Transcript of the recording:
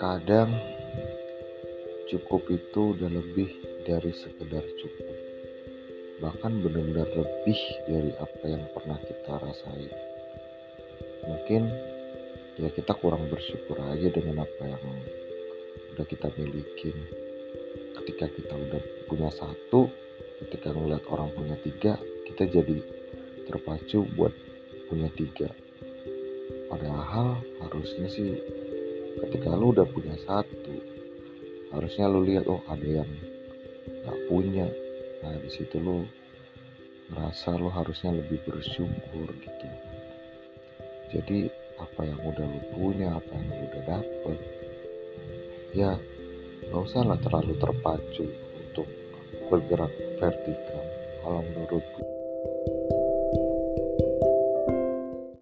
Terkadang cukup itu udah lebih dari sekedar cukup. Bahkan benar-benar lebih dari apa yang pernah kita rasain. Mungkin ya kita kurang bersyukur aja dengan apa yang udah kita milikin. Ketika kita udah punya satu, ketika ngeliat orang punya tiga, kita jadi terpacu buat punya tiga. Padahal harusnya sih ketika lu udah punya satu harusnya lu lihat oh ada yang nggak punya. Nah di situ lu ngerasa lu harusnya lebih bersyukur gitu. Jadi apa yang udah lu punya apa yang lu udah dapet ya nggak usah lah terlalu terpacu untuk bergerak vertikal. Kalau menurutku